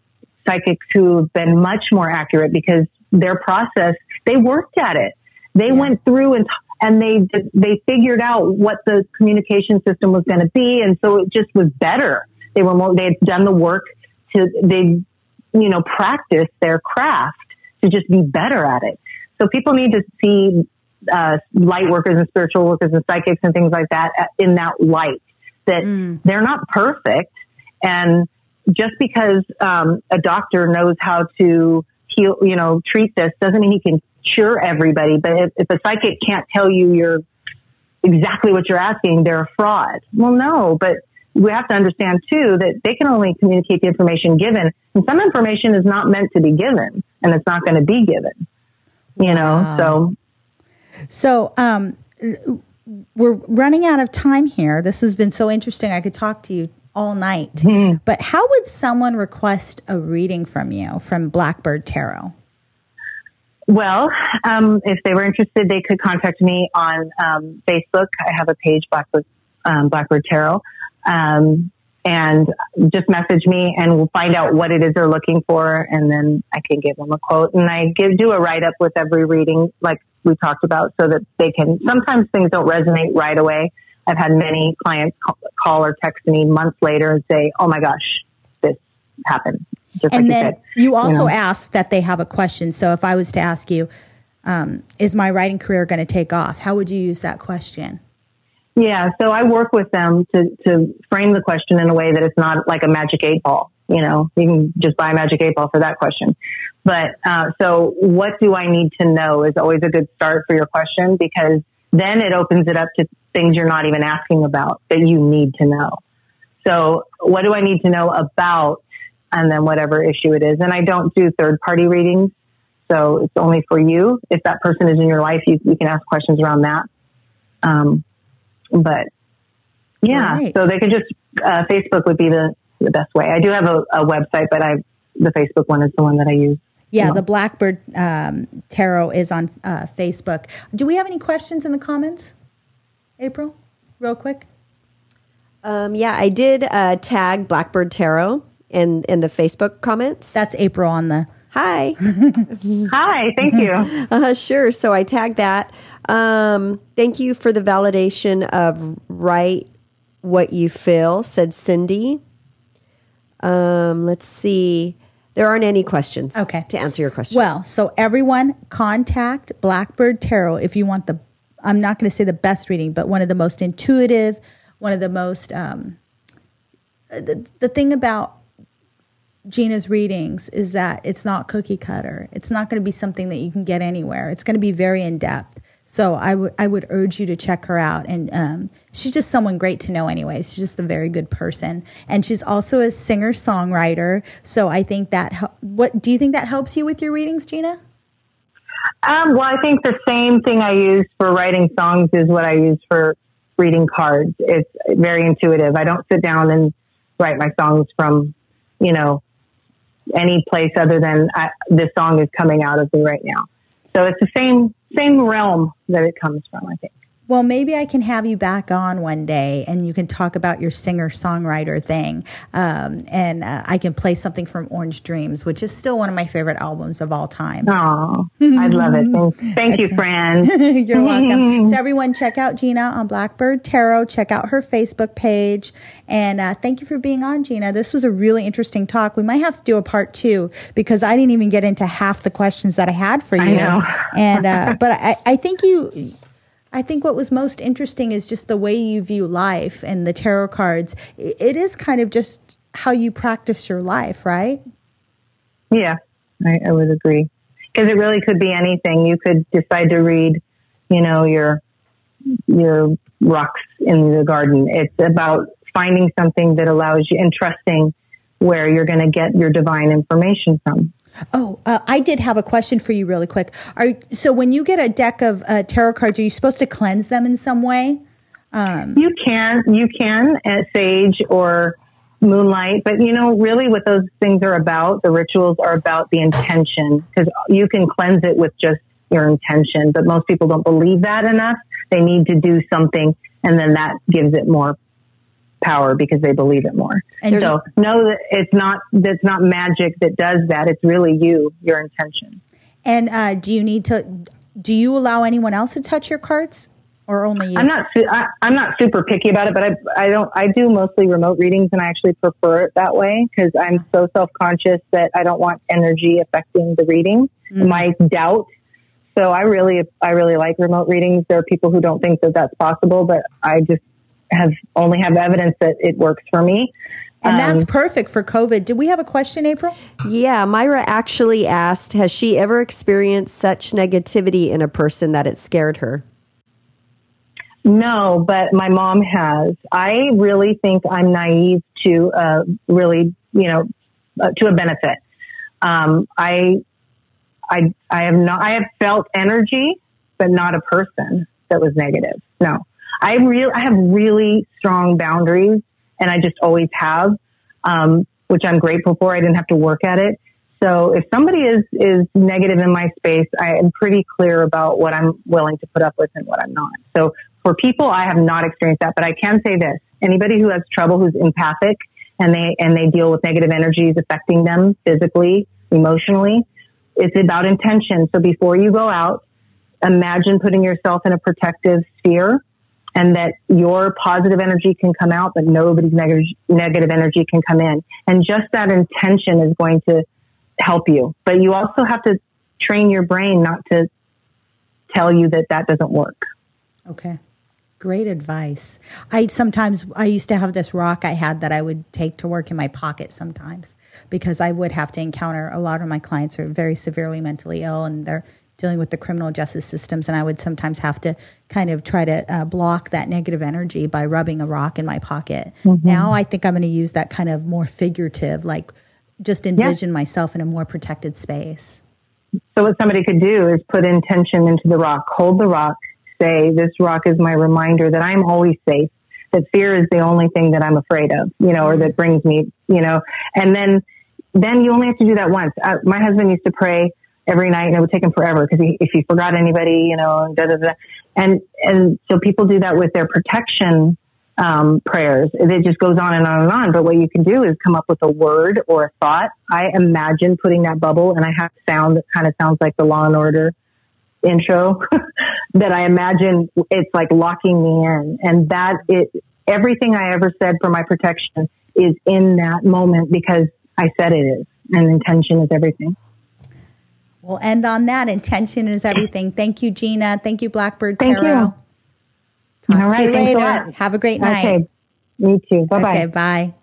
psychics who have been much more accurate because their process, they worked at it. They yeah. went through and, and they, they figured out what the communication system was going to be. And so it just was better. They were more, they had done the work to, they, you know, practice their craft to just be better at it. So people need to see, uh, light workers and spiritual workers and psychics and things like that uh, in that light that mm. they're not perfect and just because um, a doctor knows how to heal, you know, treat this doesn't mean he can cure everybody. But if, if a psychic can't tell you you're exactly what you're asking, they're a fraud. Well, no, but we have to understand too that they can only communicate the information given, and some information is not meant to be given, and it's not going to be given. You know, wow. so so um, we're running out of time here. This has been so interesting. I could talk to you all night. Mm-hmm. But how would someone request a reading from you from Blackbird Tarot? Well, um, if they were interested, they could contact me on um, Facebook. I have a page, Blackbird, um, Blackbird Tarot, um, and just message me, and we'll find out what it is they're looking for, and then I can give them a quote. And I give do a write up with every reading, like we talked about, so that they can. Sometimes things don't resonate right away, I've had many clients call or text me months later and say, "Oh my gosh, this happened." Just and like then you, you also you know? asked that they have a question. So if I was to ask you, um, "Is my writing career going to take off?" How would you use that question? Yeah, so I work with them to to frame the question in a way that it's not like a magic eight ball. You know, you can just buy a magic eight ball for that question. But uh, so, what do I need to know is always a good start for your question because then it opens it up to things you're not even asking about that you need to know. So what do I need to know about? And then whatever issue it is. And I don't do third party readings. So it's only for you. If that person is in your life, you, you can ask questions around that. Um, but yeah, right. so they could just, uh, Facebook would be the, the best way. I do have a, a website, but I, the Facebook one is the one that I use. Yeah, the Blackbird um, Tarot is on uh, Facebook. Do we have any questions in the comments? April, real quick. Um, yeah, I did uh, tag Blackbird Tarot in in the Facebook comments. That's April on the. Hi. Hi. Thank you. *laughs* Uh, sure. So I tagged that. Um, thank you for the validation of write what you feel," said Cindy. Um, let's see. There aren't any questions. Okay. To answer your question. Well, so everyone contact Blackbird Tarot if you want the I'm not going to say the best reading, but one of the most intuitive, one of the most, um, the, the thing about Gina's readings is that it's not cookie cutter. It's not going to be something that you can get anywhere. It's going to be very in depth. So I would I would urge you to check her out. And um, she's just someone great to know anyway. She's just a very good person, and she's also a singer songwriter. So I think that what do you think that helps you with your readings, Gina? Um, well, I think the same thing I use for writing songs is what I use for reading cards. It's very intuitive. I don't sit down and write my songs from, you know, any place other than I, this song is coming out of me right now. So it's the same same realm that it comes from, I think. Well, maybe I can have you back on one day and you can talk about your singer songwriter thing. Um, and uh, I can play something from Orange Dreams, which is still one of my favorite albums of all time. Oh, I'd love it. Thank, thank you, friend. *laughs* You're welcome. *laughs* so, everyone, check out Gina on Blackbird Tarot. Check out her Facebook page. And uh, thank you for being on, Gina. This was a really interesting talk. We might have to do a part two because I didn't even get into half the questions that I had for you. I know. and, uh, *laughs* but I, I think you, I think what was most interesting is just the way you view life and the tarot cards. It is kind of just how you practice your life, right? Yeah, I, I would agree. Because it really could be anything. You could decide to read, you know, your your rocks in the garden. It's about finding something that allows you and trusting where you're going to get your divine information from. Oh, uh, I did have a question for you, really quick. Are so when you get a deck of uh, tarot cards, are you supposed to cleanse them in some way? Um, you can, you can at sage or moonlight, but you know, really, what those things are about, the rituals are about the intention because you can cleanse it with just your intention, but most people don't believe that enough. They need to do something, and then that gives it more power because they believe it more. And so know that it's not that's not magic that does that. It's really you, your intention. And uh, do you need to? Do you allow anyone else to touch your cards, or only you? I'm not. I, am not super picky about it, but I I don't. I do mostly remote readings, and I actually prefer it that way because I'm so self conscious that I don't want energy affecting the reading. Mm-hmm. My doubt. So I really, I really like remote readings. There are people who don't think that that's possible, but I just have only have evidence that it works for me. And um, that's perfect for COVID. Do we have a question, April? Yeah, Myra actually asked Has she ever experienced such negativity in a person that it scared her? No, but my mom has. I really think I'm naive to uh, really, you know, uh, to a benefit. Um, I, I, I have not. I have felt energy, but not a person that was negative. No. I really, I have really strong boundaries and I just always have, um, which I'm grateful for. I didn't have to work at it. So if somebody is, is negative in my space, I am pretty clear about what I'm willing to put up with and what I'm not. So for people, I have not experienced that, but I can say this. Anybody who has trouble, who's empathic and they, and they deal with negative energies affecting them physically, emotionally, it's about intention. So before you go out, imagine putting yourself in a protective sphere and that your positive energy can come out, but nobody's negative, negative energy can come in. And just that intention is going to help you. But you also have to train your brain not to tell you that that doesn't work. Okay. Great advice. I sometimes I used to have this rock I had that I would take to work in my pocket sometimes because I would have to encounter a lot of my clients are very severely mentally ill and they're dealing with the criminal justice systems, and I would sometimes have to kind of try to uh, block that negative energy by rubbing a rock in my pocket. Mm-hmm. Now I think I'm going to use that kind of more figurative, like just envision yeah. myself in a more protected space. So what somebody could do is put intention into the rock, hold the rock, say, "This rock is my reminder that I'm always safe." That fear is the only thing that I'm afraid of, you know, or that brings me, you know, and then, then you only have to do that once. Uh, my husband used to pray every night and it would take him forever because if he forgot anybody, you know, da, da, da. and, and so people do that with their protection, um, prayers. It just goes on and on and on. But what you can do is come up with a word or a thought. I imagine putting that bubble and I have sound that kind of sounds like the law and order intro *laughs* that I imagine it's like locking me in and that it, everything I ever said for my protection is in that moment because I said it is and intention is everything. We'll end on that. Intention is everything. Thank you, Gina. Thank you, Blackbird Thank Tarot. You. Talk All right, to you later. Have a great night. Okay. Me too. Bye bye. Okay, bye.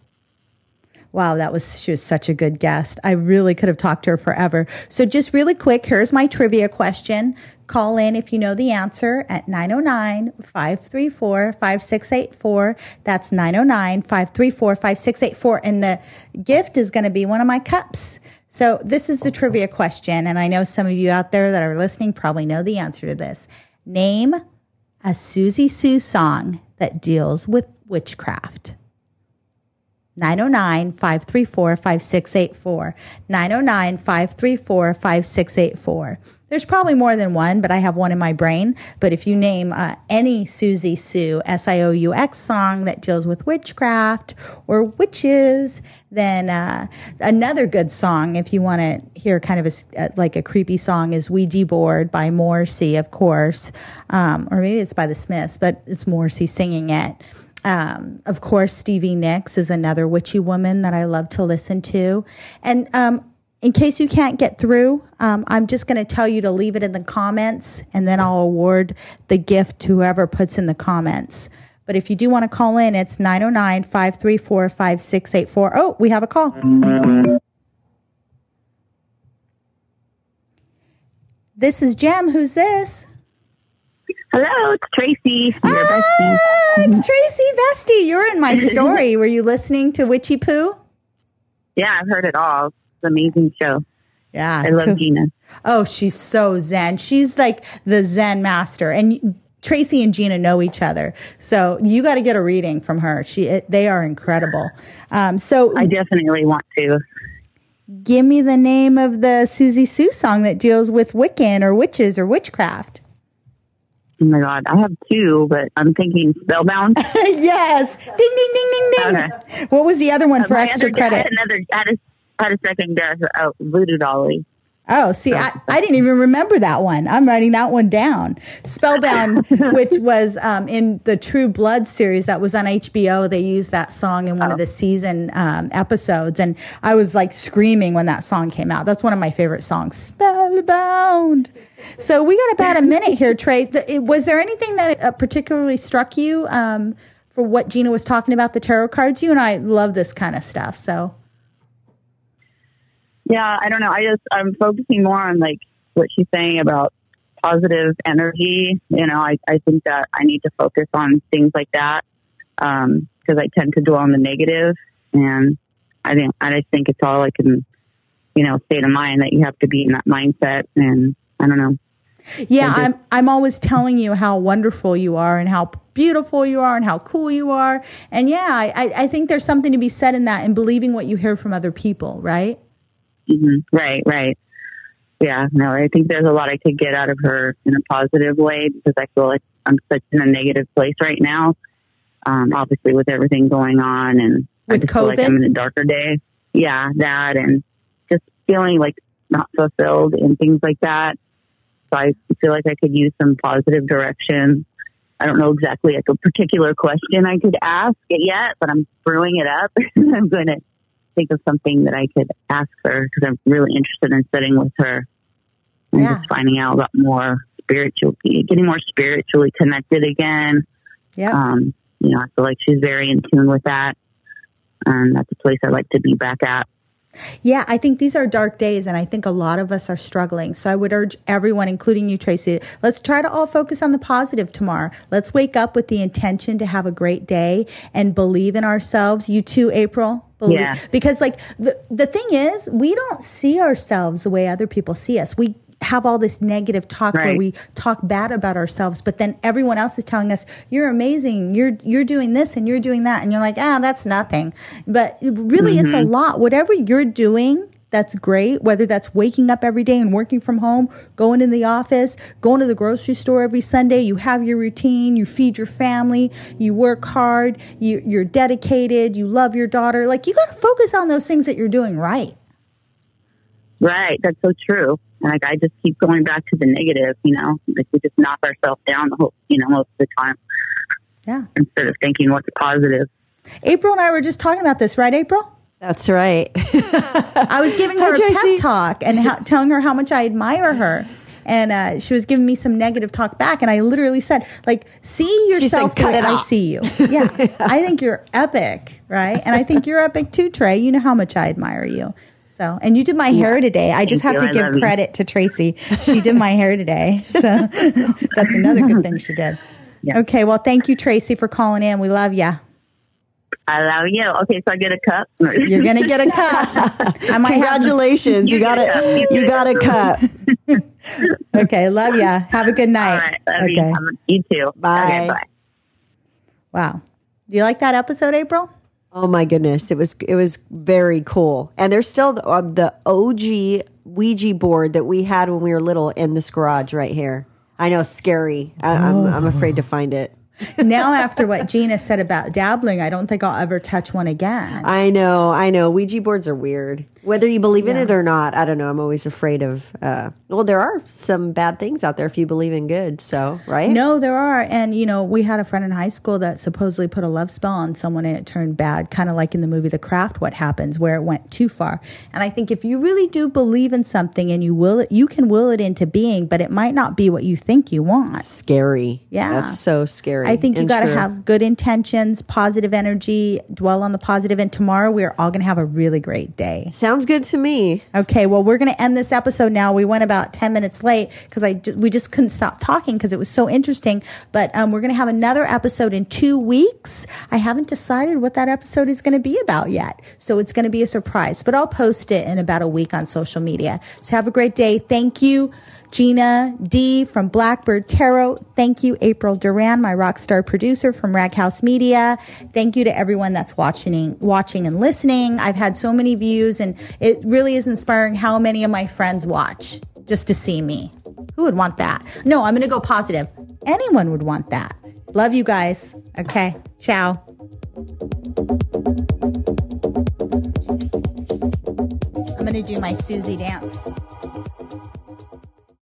Wow, that was she was such a good guest. I really could have talked to her forever. So just really quick, here's my trivia question. Call in if you know the answer at 909-534-5684. That's 909-534-5684 and the gift is going to be one of my cups. So this is the trivia question, and I know some of you out there that are listening probably know the answer to this. Name a Siouxsie Sioux song that deals with witchcraft. 909 534 5684. 909 534 5684. There's probably more than one, but I have one in my brain. But if you name uh, any Siouxsie Sioux, S I O U X song that deals with witchcraft or witches, then uh, another good song, if you want to hear kind of a, uh, like a creepy song, is Ouija Board by Morrissey, of course. Um, or maybe it's by the Smiths, but it's Morrissey singing it. Um, of course, Stevie Nicks is another witchy woman that I love to listen to. And um, in case you can't get through, um, I'm just going to tell you to leave it in the comments and then I'll award the gift to whoever puts in the comments. But if you do want to call in, it's 909 534 5684. Oh, we have a call. This is Jem. Who's this? Hello, it's Tracy. Ah, bestie. It's Tracy Bestie. You're in my *laughs* story. Were you listening to Witchy Poo? Yeah, I've heard it all amazing show. Yeah. I love Gina. Oh, she's so zen. She's like the zen master. And Tracy and Gina know each other. So you got to get a reading from her. She they are incredible. Um, so I definitely want to. Give me the name of the Siouxsie Sioux song that deals with Wiccan or witches or witchcraft. Oh my god, I have two, but I'm thinking Spellbound. *laughs* yes, ding ding ding ding ding. Okay. What was the other one uh, for extra credit? I had another. I had a had a second guess. Oh, Voodoo Dolly. Oh, see, I, I didn't even remember that one. I'm writing that one down. Spellbound, *laughs* which was um, in the True Blood series that was on HBO. They used that song in one oh. of the season um, episodes. And I was like screaming when that song came out. That's one of my favorite songs, Spellbound. So we got about a minute here, Trey. Was there anything that uh, particularly struck you um, for what Gina was talking about, the tarot cards? You and I love this kind of stuff. So. Yeah, I don't know. I just I'm focusing more on like what she's saying about positive energy. You know, I I think that I need to focus on things like that because um, I tend to dwell on the negative, and I think I just think it's all like in you know state of mind that you have to be in that mindset, and I don't know. Yeah, I'm I'm always telling you how wonderful you are and how beautiful you are and how cool you are. And yeah, I, I think there's something to be said in that and believing what you hear from other people, right? Mm-hmm. Right, right. Yeah, no, I think there's a lot I could get out of her in a positive way because I feel like I'm such in a negative place right now. Um, obviously, with everything going on, and with I just COVID, feel like I'm in a darker day. Yeah, that, and just feeling like not fulfilled and things like that. So I feel like I could use some positive direction. I don't know exactly like a particular question I could ask it yet, but I'm brewing it up. *laughs* I'm going to think of something that I could ask her because I'm really interested in sitting with her and yeah. just finding out about more spiritual, getting more spiritually connected again. Yeah. Um, you know, I feel like she's very in tune with that. And that's a place I'd like to be back at. Yeah, I think these are dark days, and I think a lot of us are struggling. So I would urge everyone, including you, Tracy, let's try to all focus on the positive tomorrow. Let's wake up with the intention to have a great day and believe in ourselves. You too, April. Believe. Yeah. Because, like, the, the thing is, we don't see ourselves the way other people see us. We have all this negative talk right. where we talk bad about ourselves, but then everyone else is telling us, you're amazing. You're, you're doing this and you're doing that. And you're like, ah, that's nothing. But really mm-hmm. it's a mm-hmm. lot. Whatever you're doing, that's great. Whether that's waking up every day and working from home, going in the office, going to the grocery store every Sunday, you have your routine, you feed your family, you work hard, you, you're dedicated, you love your daughter. Like you got to focus on those things that you're doing right. Right. That's so true. And like I just keep going back to the negative, you know, like we just knock ourselves down the whole, you know, most of the time. Yeah. Instead of thinking what's positive. April and I were just talking about this, right, April? That's right. *laughs* I was giving her Hi, a pep talk and ha- telling her how much I admire her. And uh, she was giving me some negative talk back, and I literally said, "Like, see yourself the way I see you." Yeah, *laughs* yeah, I think you're epic, right? And I think you're epic too, Trey. You know how much I admire you. So, and you did my yeah. hair today. I just Thank have you. to give credit you. to Tracy. She did my hair today. So *laughs* that's another good thing she did. Yeah. Okay. Well, thank you, Tracy, for calling in. We love you. I love you. Okay, so I get a cup. You're gonna get a *laughs* cup. I might Congratulations, you, got it. You, got a cup. *laughs* okay, love you. Have a good night. okay, you. you. too. Bye. Okay, bye. Wow. Do you like that episode, April? Oh my goodness, it was it was very cool. And there's still the, uh, the OG Ouija board that we had when we were little in this garage right here. I know, scary. I, I'm I'm afraid to find it. Now, after what Gina said about dabbling, I don't think I'll ever touch one again. I know, I know. Ouija boards are weird. Whether you believe in it or not, I don't know. I'm always afraid of. Uh, well, there are some bad things out there if you believe in good. So, right? No, there are. And, you know, we had a friend in high school that supposedly put a love spell on someone and it turned bad, kind of like in the movie The Craft, What Happens, where it went too far. And I think if you really do believe in something and you will it, you can will it into being, but it might not be what you think you want. Scary. Yeah. That's so scary. I think you got to have good intentions, positive energy, dwell on the positive, And tomorrow we're all going to have a really great day. Sounds good to me. Okay, well, we're going to end this episode now. We went about 10 minutes late because I we just couldn't stop talking because it was so interesting. But um, we're going to have another episode in two weeks. I haven't decided what that episode is going to be about yet. So it's going to be a surprise, but I'll post it in about a week on social media. So have a great day. Thank you. Gina D from Blackbird Tarot. Thank you, April Duran, my rock star producer from Raghouse Media. Thank you to everyone that's watching, watching and listening. I've had so many views and it really is inspiring how many of my friends watch just to see me. Who would want that? No, I'm going to go positive. Anyone would want that. Love you guys. Okay. Ciao. I'm going to do my Siouxsie dance.